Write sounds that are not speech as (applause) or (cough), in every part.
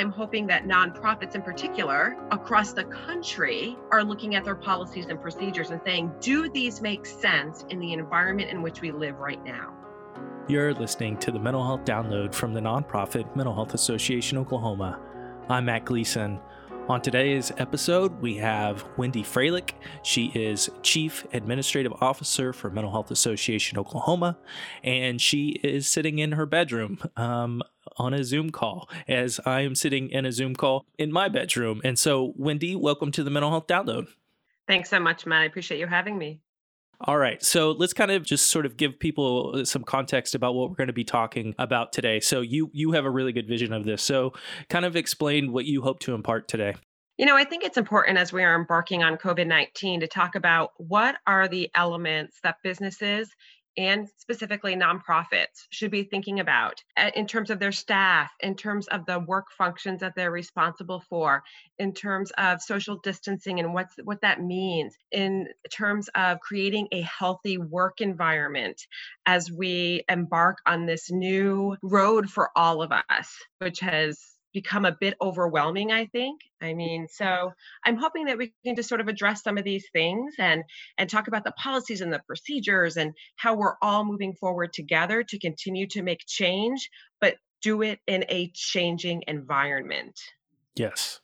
I'm hoping that nonprofits in particular across the country are looking at their policies and procedures and saying, do these make sense in the environment in which we live right now? You're listening to the Mental Health Download from the nonprofit Mental Health Association Oklahoma. I'm Matt Gleason. On today's episode, we have Wendy Froelich. She is Chief Administrative Officer for Mental Health Association Oklahoma, and she is sitting in her bedroom um, on a Zoom call as I am sitting in a Zoom call in my bedroom. And so, Wendy, welcome to the Mental Health Download. Thanks so much, Matt. I appreciate you having me. All right. So let's kind of just sort of give people uh, some context about what we're going to be talking about today. So you you have a really good vision of this. So kind of explain what you hope to impart today. You know, I think it's important as we are embarking on COVID 19 to talk about what are the elements that businesses and specifically nonprofits should be thinking about uh, in terms of their staff, in terms of the work functions that they're responsible for, in terms of social distancing and what's what that means, in terms of creating a healthy work environment as we embark on this new road for all of us, which has become a bit overwhelming i think. I mm. mean so i'm hoping that we can just sort of address some of these things and and talk about the policies and the procedures and how we're all moving forward together to continue to make change but do it in a changing environment. Yes.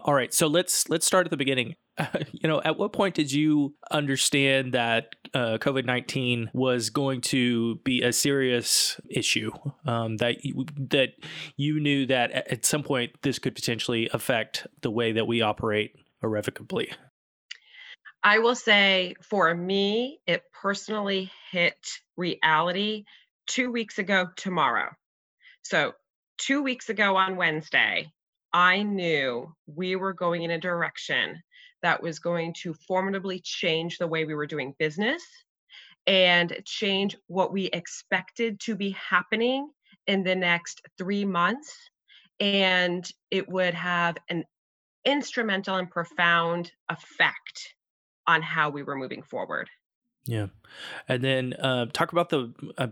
All right so let's let's start at the beginning (laughs) you know, at what point did you understand that uh, COVID nineteen was going to be a serious issue? Um, that you, that you knew that at some point this could potentially affect the way that we operate irrevocably. I will say, for me, it personally hit reality two weeks ago tomorrow. So, two weeks ago on Wednesday, I knew we were going in a direction that was going to formidably change the way we were doing business and change what we expected to be happening in the next three months. And it would have an instrumental and profound effect on how we were moving forward. Yeah. And then uh, talk about the, uh,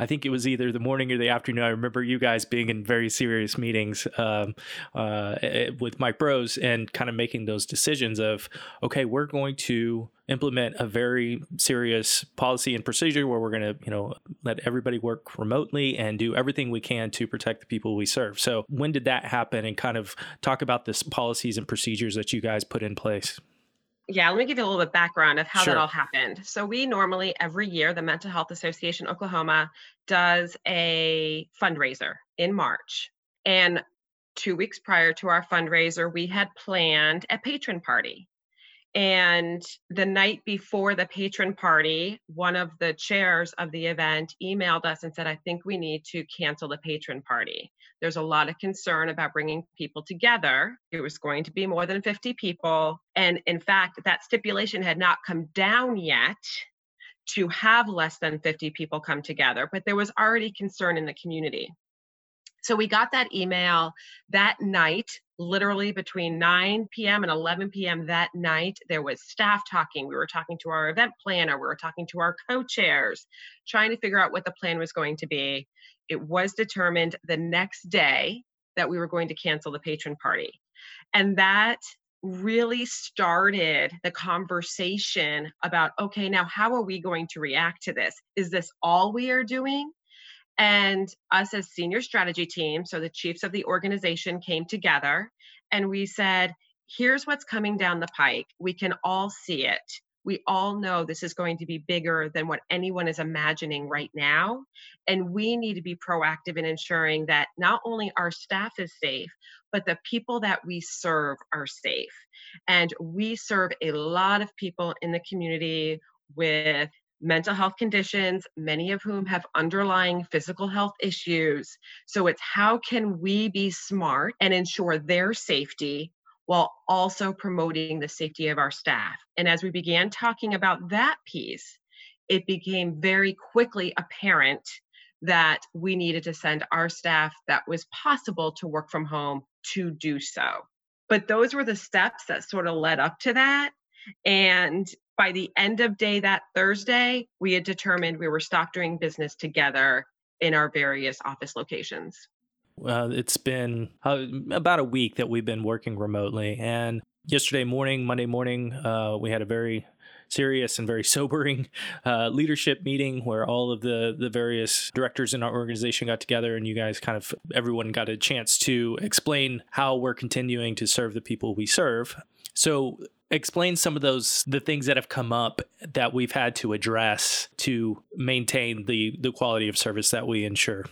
I think it was either the morning or the afternoon. I remember you guys being in very serious meetings um, uh, with Mike Brose and kind of making those decisions of, okay, we're going to implement a very serious policy and procedure where we're going to, you know, let everybody work remotely and do everything we can to protect the people we serve. So when did that happen and kind of talk about this policies and procedures that you guys put in place? Yeah, let me give you a little bit background of how sure. that all happened. So we normally every year the Mental Health Association Oklahoma does a fundraiser in March. And 2 weeks prior to our fundraiser, we had planned a patron party. And the night before the patron party, one of the chairs of the event emailed us and said, I think we need to cancel the patron party. There's a lot of concern about bringing people together. It was going to be more than 50 people. And in fact, that stipulation had not come down yet to have less than 50 people come together, but there was already concern in the community. So we got that email that night, literally between 9 p.m. and 11 p.m. that night. There was staff talking. We were talking to our event planner. We were talking to our co chairs, trying to figure out what the plan was going to be. It was determined the next day that we were going to cancel the patron party. And that really started the conversation about okay, now how are we going to react to this? Is this all we are doing? And us as senior strategy team, so the chiefs of the organization came together and we said, here's what's coming down the pike. We can all see it. We all know this is going to be bigger than what anyone is imagining right now. And we need to be proactive in ensuring that not only our staff is safe, but the people that we serve are safe. And we serve a lot of people in the community with mental health conditions, many of whom have underlying physical health issues. So it's how can we be smart and ensure their safety while also promoting the safety of our staff. And as we began talking about that piece, it became very quickly apparent that we needed to send our staff that was possible to work from home to do so. But those were the steps that sort of led up to that. And by the end of day that Thursday, we had determined we were stopped doing business together in our various office locations. Uh, it's been uh, about a week that we've been working remotely. And yesterday morning, Monday morning, uh, we had a very serious and very (laughs) sobering uh, leadership meeting where all of the the various directors in our organization got together and you guys kind of everyone got a chance to explain how we're continuing to serve the people we serve. So explain some of those the things that have come up that we've had to address to maintain the the quality of service that we ensure.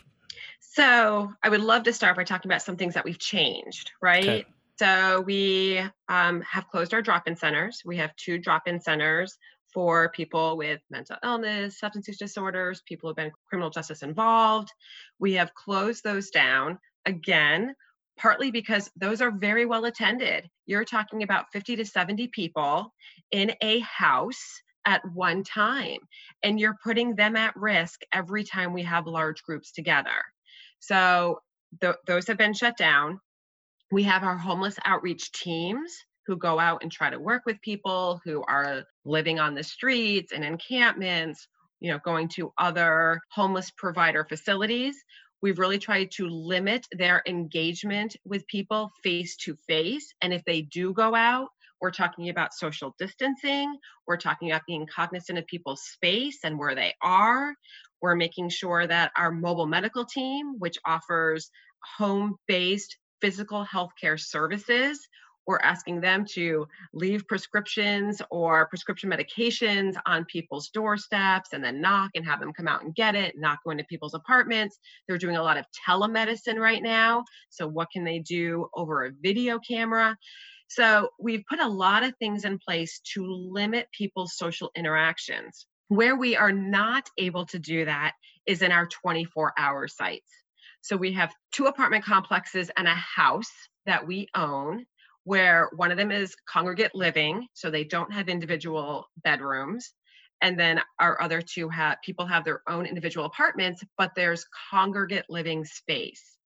So I would love to start by talking about some things that we've changed, right? Okay. So we um, have closed our drop-in centers. We have two drop-in centers for people with mental illness, substance use disorders, people who have been criminal justice involved. We have closed those down again, partly because those are very well attended. You're talking about 50 to 70 people in a house at one time, and you're putting them at risk every time we have large groups together. So th- those have been shut down we have our homeless outreach teams who go out and try to work with people who are living on the streets and encampments, you know, going to other homeless provider facilities. We've really tried to limit their engagement with people face to face. And if they do go out, we're talking about social distancing. We're talking about being cognizant of people's space and where they are. We're making sure that our mobile medical team, which offers home based physical healthcare services. We're asking them to leave prescriptions or prescription medications on people's doorsteps and then knock and have them come out and get it, not go into people's apartments. They're doing a lot of telemedicine right now. So, what can they do over a video camera? So, we've put a lot of things in place to limit people's social interactions. Where we are not able to do that is in our 24 hour sites. So we have two apartment complexes and a house that we own where one of them is congregate living, so they don't have individual bedrooms. And then our other two have people have their own individual apartments, but there's congregate living space.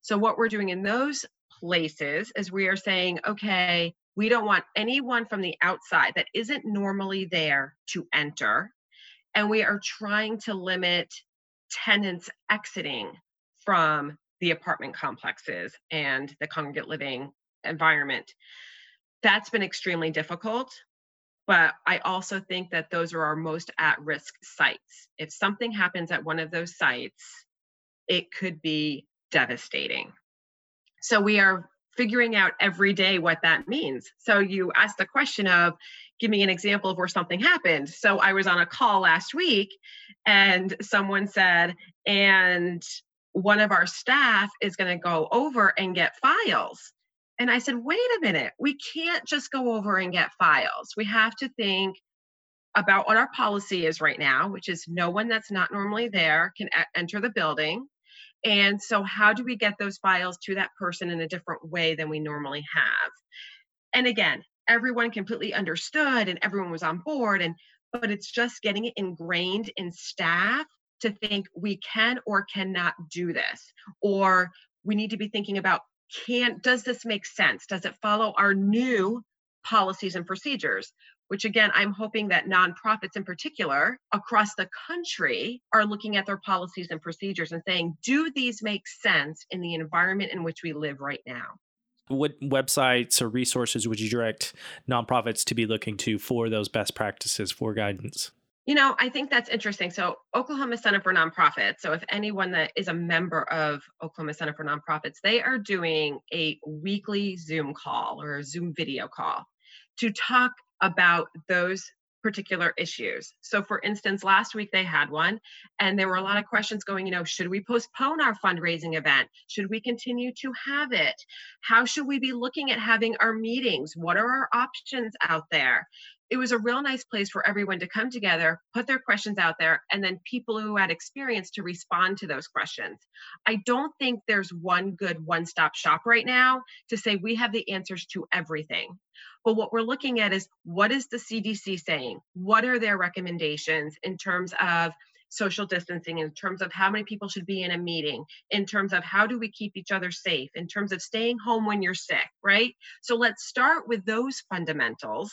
So what we're doing in those places is we are saying, okay, we don't want anyone from the outside that isn't normally there to enter. And we are trying to limit tenants exiting from the apartment complexes and the congregate living environment. That's been extremely difficult, but I also think that those are our most at risk sites. If something happens at one of those sites, it could be devastating. So we are figuring out every day what that means. So you asked the question of, give me an example of where something happened. So I was on a call last week and someone said, and one of our staff is going to go over and get files. And I said, wait a minute, we can't just go over and get files. We have to think about what our policy is right now, which is no one that's not normally there can enter the building. And so, how do we get those files to that person in a different way than we normally have? And again, everyone completely understood and everyone was on board. And but it's just getting it ingrained in staff to think we can or cannot do this or we need to be thinking about can does this make sense? Does it follow our new policies and procedures? Which again i'm hoping that nonprofits in particular across the country are looking at their policies and procedures and saying do these make sense in the environment in which we live right now? What websites or resources would you direct nonprofits to be looking to for those best practices for guidance you know, I think that's interesting. So, Oklahoma Center for Nonprofits. So, if anyone that is a member of Oklahoma Center for Nonprofits, they are doing a weekly Zoom call or a Zoom video call to talk about those particular issues. So, for instance, last week they had one, and there were a lot of mm-hmm. questions going, you know, should we postpone our fundraising event? Should we continue to have it? How should we be looking at having our meetings? What are our options out there? It was a real nice place for everyone to come together, put their questions out there, and then people who had experience to respond to those questions. I don't think there's one good one stop shop right now to say we have the answers to everything. But what we're looking at is what is the CDC saying? What are their recommendations in terms of social distancing, in terms of how many people should be in a meeting, in terms of how do we keep each other safe, in terms of staying home when you're sick, right? So let's start with those fundamentals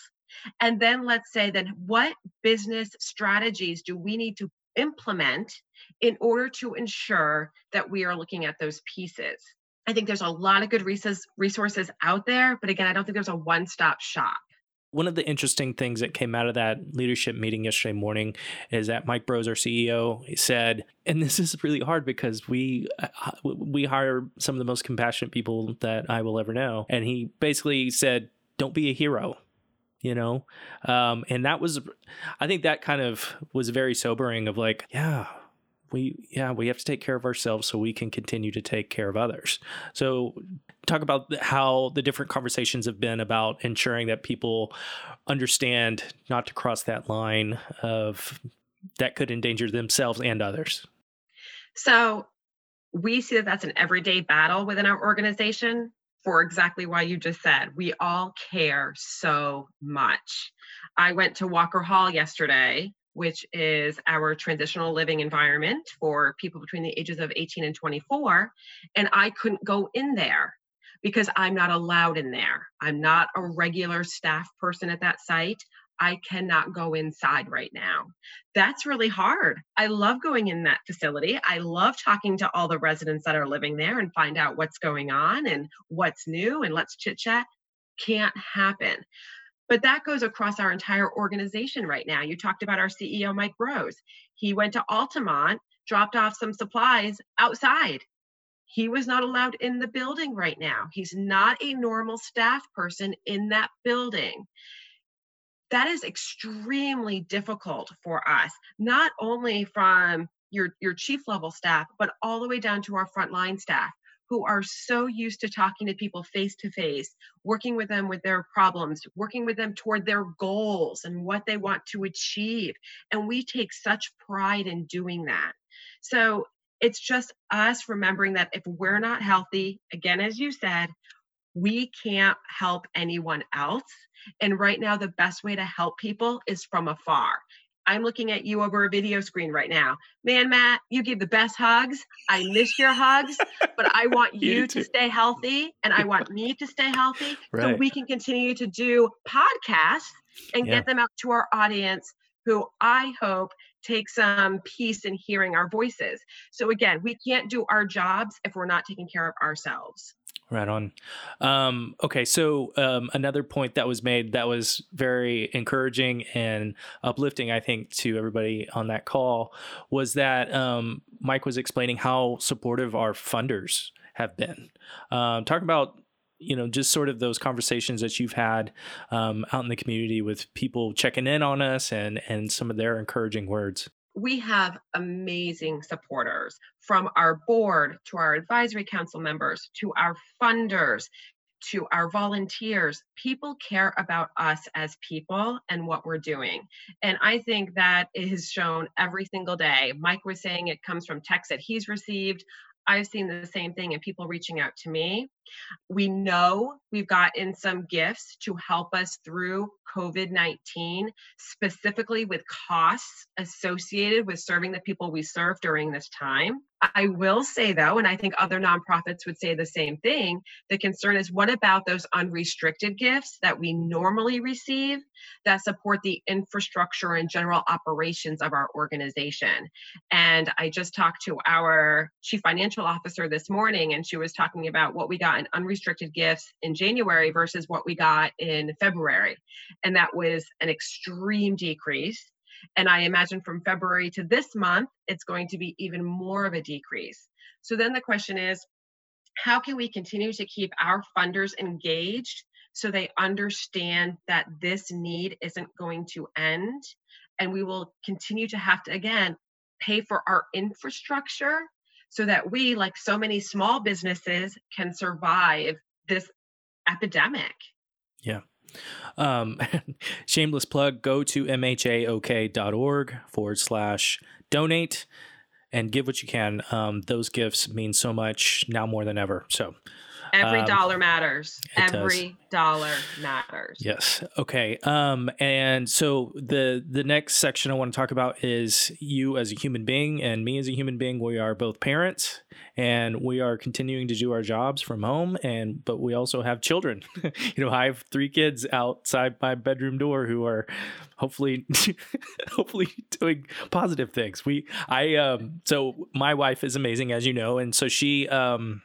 and then let's say, then what business strategies do we need to implement in order to ensure that we are looking at those pieces. I think there's a lot of good resources out there, but again, I don't think there's a one stop shop. One of the interesting things that came out of that leadership meeting yesterday morning is that Mike Brose, our CEO, said, and this is really hard because we uh, we hire some of the most compassionate people that I will ever know, and he basically said, "Don't be a hero." You know? Um, and that was i think that kind of was very sobering of like yeah we yeah we have to take care of ourselves so we can continue to take care of others. So talk about how the different conversations have been about ensuring that people understand not to cross that line of that could endanger themselves and others. So we see that that's an everyday battle within our organization for exactly why you just said we all care so much i went to walker hall yesterday which is our transitional living environment for people between the ages of 18 and 24. And I couldn't go in there because I'm not allowed in there. I'm not a regular staff person at that site. I cannot go inside right now. That's really hard. I love going in that facility. I love talking to all the residents that are living there and find out what's going on and what's new and let's chit chat. Can't happen. But that goes across our entire organization right now. You talked about our CEO, Mike Brose. He went to Altamont, dropped off some supplies outside. He was not allowed in the building right now. He's not a normal staff person in that building. That is extremely difficult for us, not only from your, your chief level staff, but all the way down to our frontline staff who are so used to talking to people face to face, working with them with their problems, working with them toward their goals and what they want to achieve. And we take such pride in doing that. So it's just us remembering that if we're not healthy, again, as you said, we can't help anyone else. And right now, the best way to help people is from afar. I'm looking at you over a video screen right now. Man, Matt, you give the best hugs. I miss your hugs, but I (laughs) want you, you to stay healthy and I want me to stay healthy right. so we can continue to do podcasts and yeah. get them out to our audience who I hope take some peace in hearing our voices. So again, we can't do our jobs if we're not taking care of ourselves. Right on. Um, okay, so um, another point that was made that was very encouraging and uplifting, I think, to everybody on that call was that um, Mike was explaining how supportive our funders have been. Um, talk about you know just sort of those conversations that you've had um, out in the community with people checking in on us and and some of their encouraging words we have amazing supporters from our board to our advisory council members to our funders to our volunteers. People care about us as people and what we're doing. And I think that is shown every single day. Mike was saying it comes from texts that he's received. I've seen the same thing and people reaching out to me. We know we've gotten some gifts to help us through COVID 19, specifically with costs associated with serving the people we serve during this time. I will say, though, and I think other nonprofits would say the same thing the concern is what about those unrestricted gifts that we normally receive that support the infrastructure and general operations of our organization? And I just talked to our chief financial officer this morning, and she was talking about what we got in unrestricted gifts in January versus what we got in February. And that was an extreme decrease. And I imagine from February to this month, it's going to be even more of a decrease. So then the question is how can we continue to keep our funders engaged so they understand that this need isn't going to end? And we will continue to have to, again, pay for our infrastructure so that we, like so many small businesses, can survive this epidemic. Yeah. Um, (laughs) shameless plug go to mhaok.org forward slash donate and give what you can. Um, those gifts mean so much now more than ever. So, Every um, dollar matters. Every does. dollar matters. Yes. Okay. Um, and so the the next section I want to talk about is you as a human being and me as a human being. We are both parents and we are continuing to do our jobs from home and but we also have children. (laughs) you know, I have three kids outside my bedroom door who are hopefully (laughs) hopefully doing positive things. We I um so my wife is amazing as you know and so she um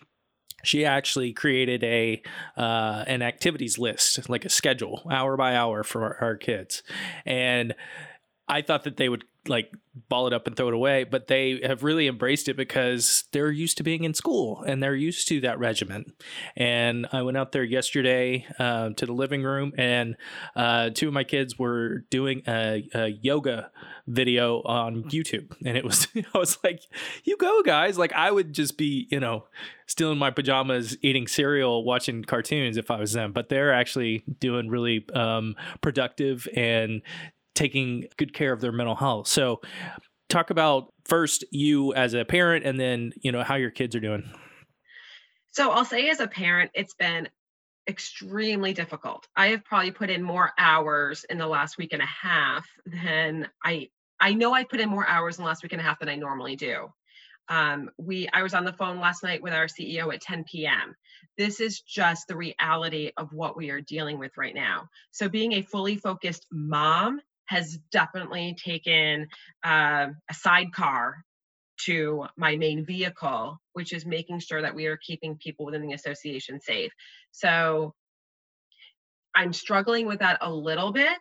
she actually created a uh, an activities list, like a schedule, hour by hour for our, our kids, and I thought that they would like ball it up and throw it away, but they have really embraced it because they're used to being in school and they're used to that regimen. And I went out there yesterday uh, to the living room, and uh, two of my kids were doing a, a, yoga video on YouTube, and it was (laughs) I was like, "You go, guys!" Like I would just be, you know, still in my pajamas eating cereal, watching cartoons if I was them, but they're actually doing really um, productive and taking good care of their mental health. So, talk about first you as a parent and then, you know, how your kids are doing. So, I'll say as a parent, it's been extremely difficult. I have probably put in more hours in the last week and a half than I I know I put in more hours in the last week and a half than I normally do. Um, we I was on the phone last night with our CEO at 10 p.m. This is just the reality of what we are dealing with right now. So being a fully focused mom has definitely taken uh, a sidecar to my main vehicle, which is making sure that we are keeping people within the association safe. So I'm struggling with that a little bit.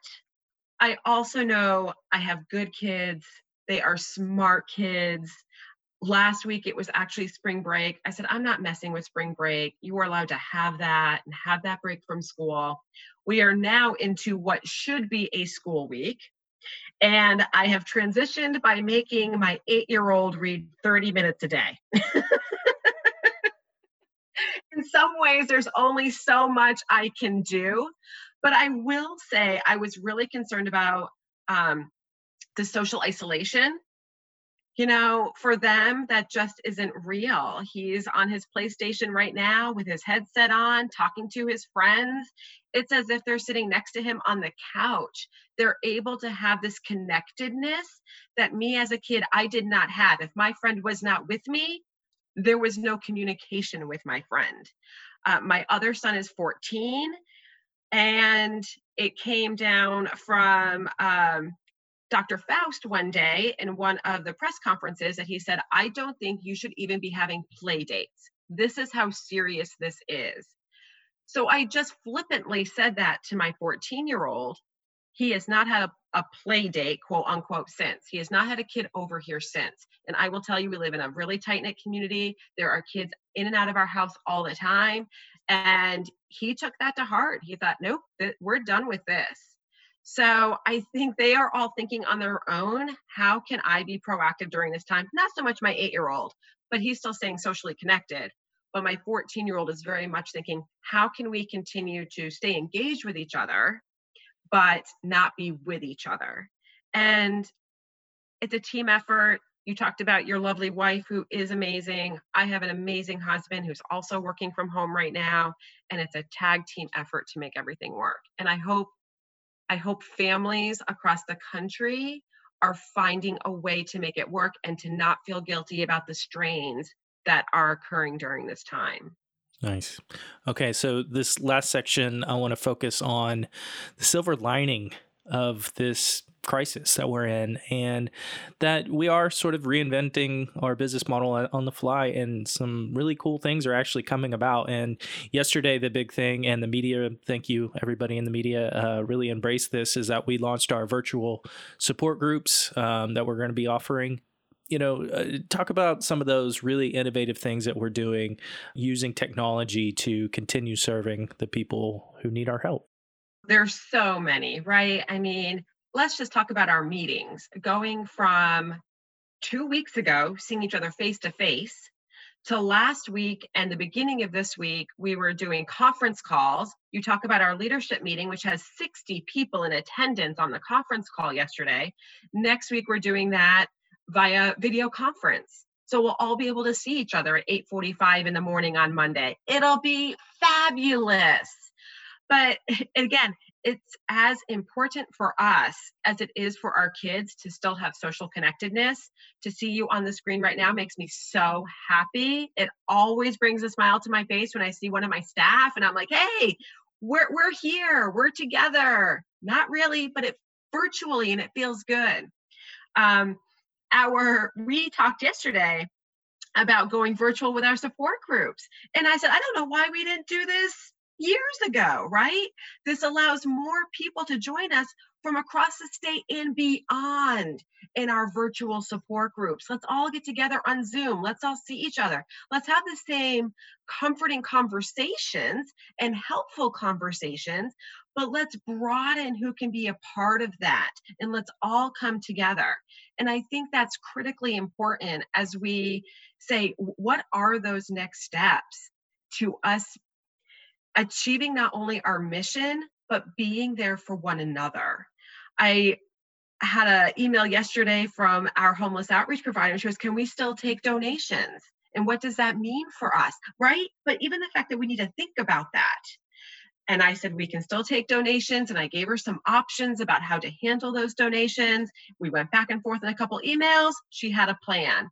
I also know I have good kids, they are smart kids. Last week it was actually spring break. I said, I'm not messing with spring break. You are allowed to have that and have that break from school. We are now into what should be a school week. And I have transitioned by making my eight year old read 30 minutes a day. (laughs) In some ways, there's only so much I can do. But I will say, I was really concerned about um, the social isolation you know, for them, that just isn't real. He's on his PlayStation right now with his headset on, talking to his friends. It's as if they're sitting next to him on the couch. They're able to have this connectedness that me as a kid, I did not have. If my friend was not with me, there was no communication with my friend. Uh, my other son is 14, and it came down from um, Dr. Fauci one day in one of the press conferences that he said, I don't think you should even be having play dates. This is how serious this is. So I just flippantly said that to my 14 year old. He has not had a, a play date, quote unquote, since. He has not had a kid over here since. And I will tell you, we live in a really tight knit community. There are kids in and out of our house all the time. And he took that to heart. He thought, nope, th- we're done with this. So I think they are all thinking on their own, how can I be proactive during this time? Not so much my eight year old, but he's still staying socially connected. But my 14 year old is very much thinking, how can we continue to stay engaged with each other, but not be with each other? And it's a team effort. You talked about your lovely wife who is amazing. I have an amazing husband who's also working from home right now. And it's a tag team effort to make everything work. And I hope I hope families across the country are finding a way to make it work and to not feel guilty about the strains that are occurring during this time. Nice. Okay, so this last section, I want to focus on the silver lining of this crisis that we're in and that we are sort of reinventing our business model on the fly and some really cool things are actually coming about and yesterday the big thing and the media thank you everybody in the media uh, really embraced this is that we launched our virtual support groups um, that we're going to be offering you know, uh, talk about some of those really innovative things that we're doing using technology to continue serving the people who need our help. There's so many, right? I mean, let's just talk about our meetings going from two weeks ago, seeing each other face to face, to last week and the beginning of this week, we were doing conference calls. You talk about our leadership meeting, which has 60 people in attendance on the conference call yesterday. Next week, we're doing that via video conference. So we'll all be able to see each other at 8:45 in the morning on Monday. It'll be fabulous. But (laughs) again, it's as important for us as it is for our kids to still have social connectedness. To see you on the screen right now makes me so happy. It always brings a smile to my face when I see one of my staff and I'm like, hey, we're, we're here, we're together. Not really, but it virtually and it feels good. Um, our we talked yesterday about going virtual with our support groups. And I said, I don't know why we didn't do this years ago, right? This allows more people to join us from across the state and beyond in our virtual support groups. Let's all get together on Zoom. Let's all see each other. Let's have the same comforting conversations and helpful conversations, but let's broaden who can be a part of that and let's all come together. And I think that's critically important as we say, what are those next steps to us achieving not only our mission, but being there for one another. I had an email yesterday from our homeless outreach provider. She was, Can we still take donations? And what does that mean for us? Right? But even the fact that we need to think about that. And I said, we can still take donations. And I gave her some options about how to handle those donations. We went back and forth in a couple emails. She had a plan.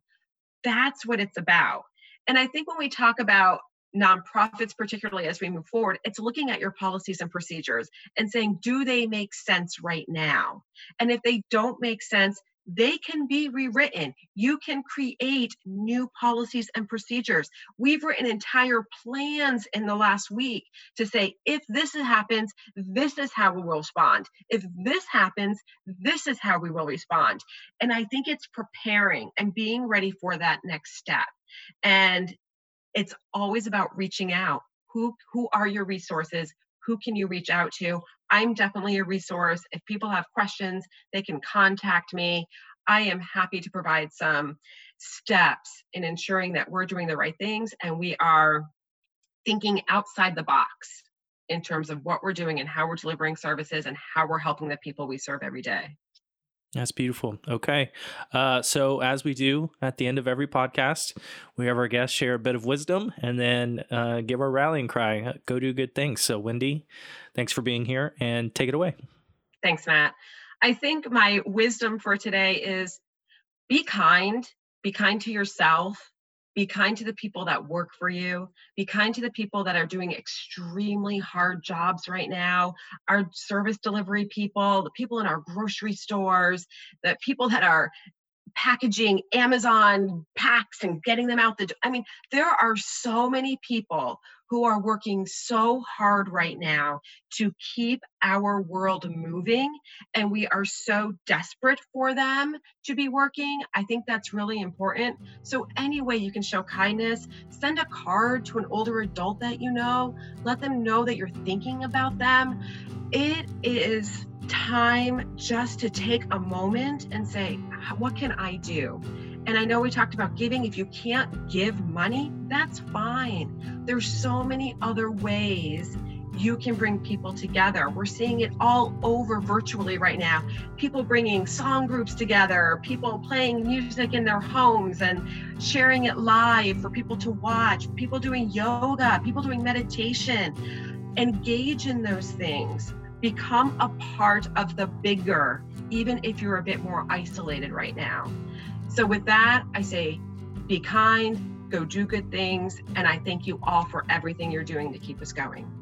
That's what it's about. And I think when we talk about nonprofits, particularly as we move forward, it's looking at your policies and procedures and saying, do they make sense right now? And if they don't make sense, they can be rewritten. You can create new policies and procedures. We've written entire plans in the last week to say, if this happens, this is how we will respond. If this happens, this is how we will respond. And I think it's preparing and being ready for that next step. And it's always about reaching out. Who who are your resources? Who can you reach out to? I'm definitely a resource. If people have questions, they can contact me. I am happy to provide some steps in ensuring that we're doing the right things and we are thinking outside the box in terms of what we're doing and how we're delivering services and how we're helping the people we serve every day. That's beautiful. Okay. Uh, so, as we do at the end of every podcast, we have our guests share a bit of wisdom and then uh, give our rallying cry uh, go do good things. So, Wendy, thanks for being here and take it away. Thanks, Matt. I think my wisdom for today is be kind, be kind to yourself, be kind to the people that work for you. Be kind to the people that are doing extremely hard jobs right now. Our service delivery people, the people in our grocery stores, the people that are packaging Amazon packs and getting them out the door. I mean, there are so many people who are working so hard right now to keep our world moving and we are so desperate for them to be working. I think that's really important. So any way you can show kindness, send a card to an older adult that you know, let them know that you're thinking about them. It is time just to take a moment and say, what can I do? And I know we talked about giving. If you can't give money, that's fine. There's so many other ways you can bring people together. We're seeing it all over virtually right now. People bringing song groups together, people playing music in their homes and sharing it live for people to watch, people doing yoga, people doing meditation. Engage in those things become a part of the bigger, even if you're a bit more isolated right now. So, with that, I say be kind, go do good things, and I thank you all for everything you're doing to keep us going.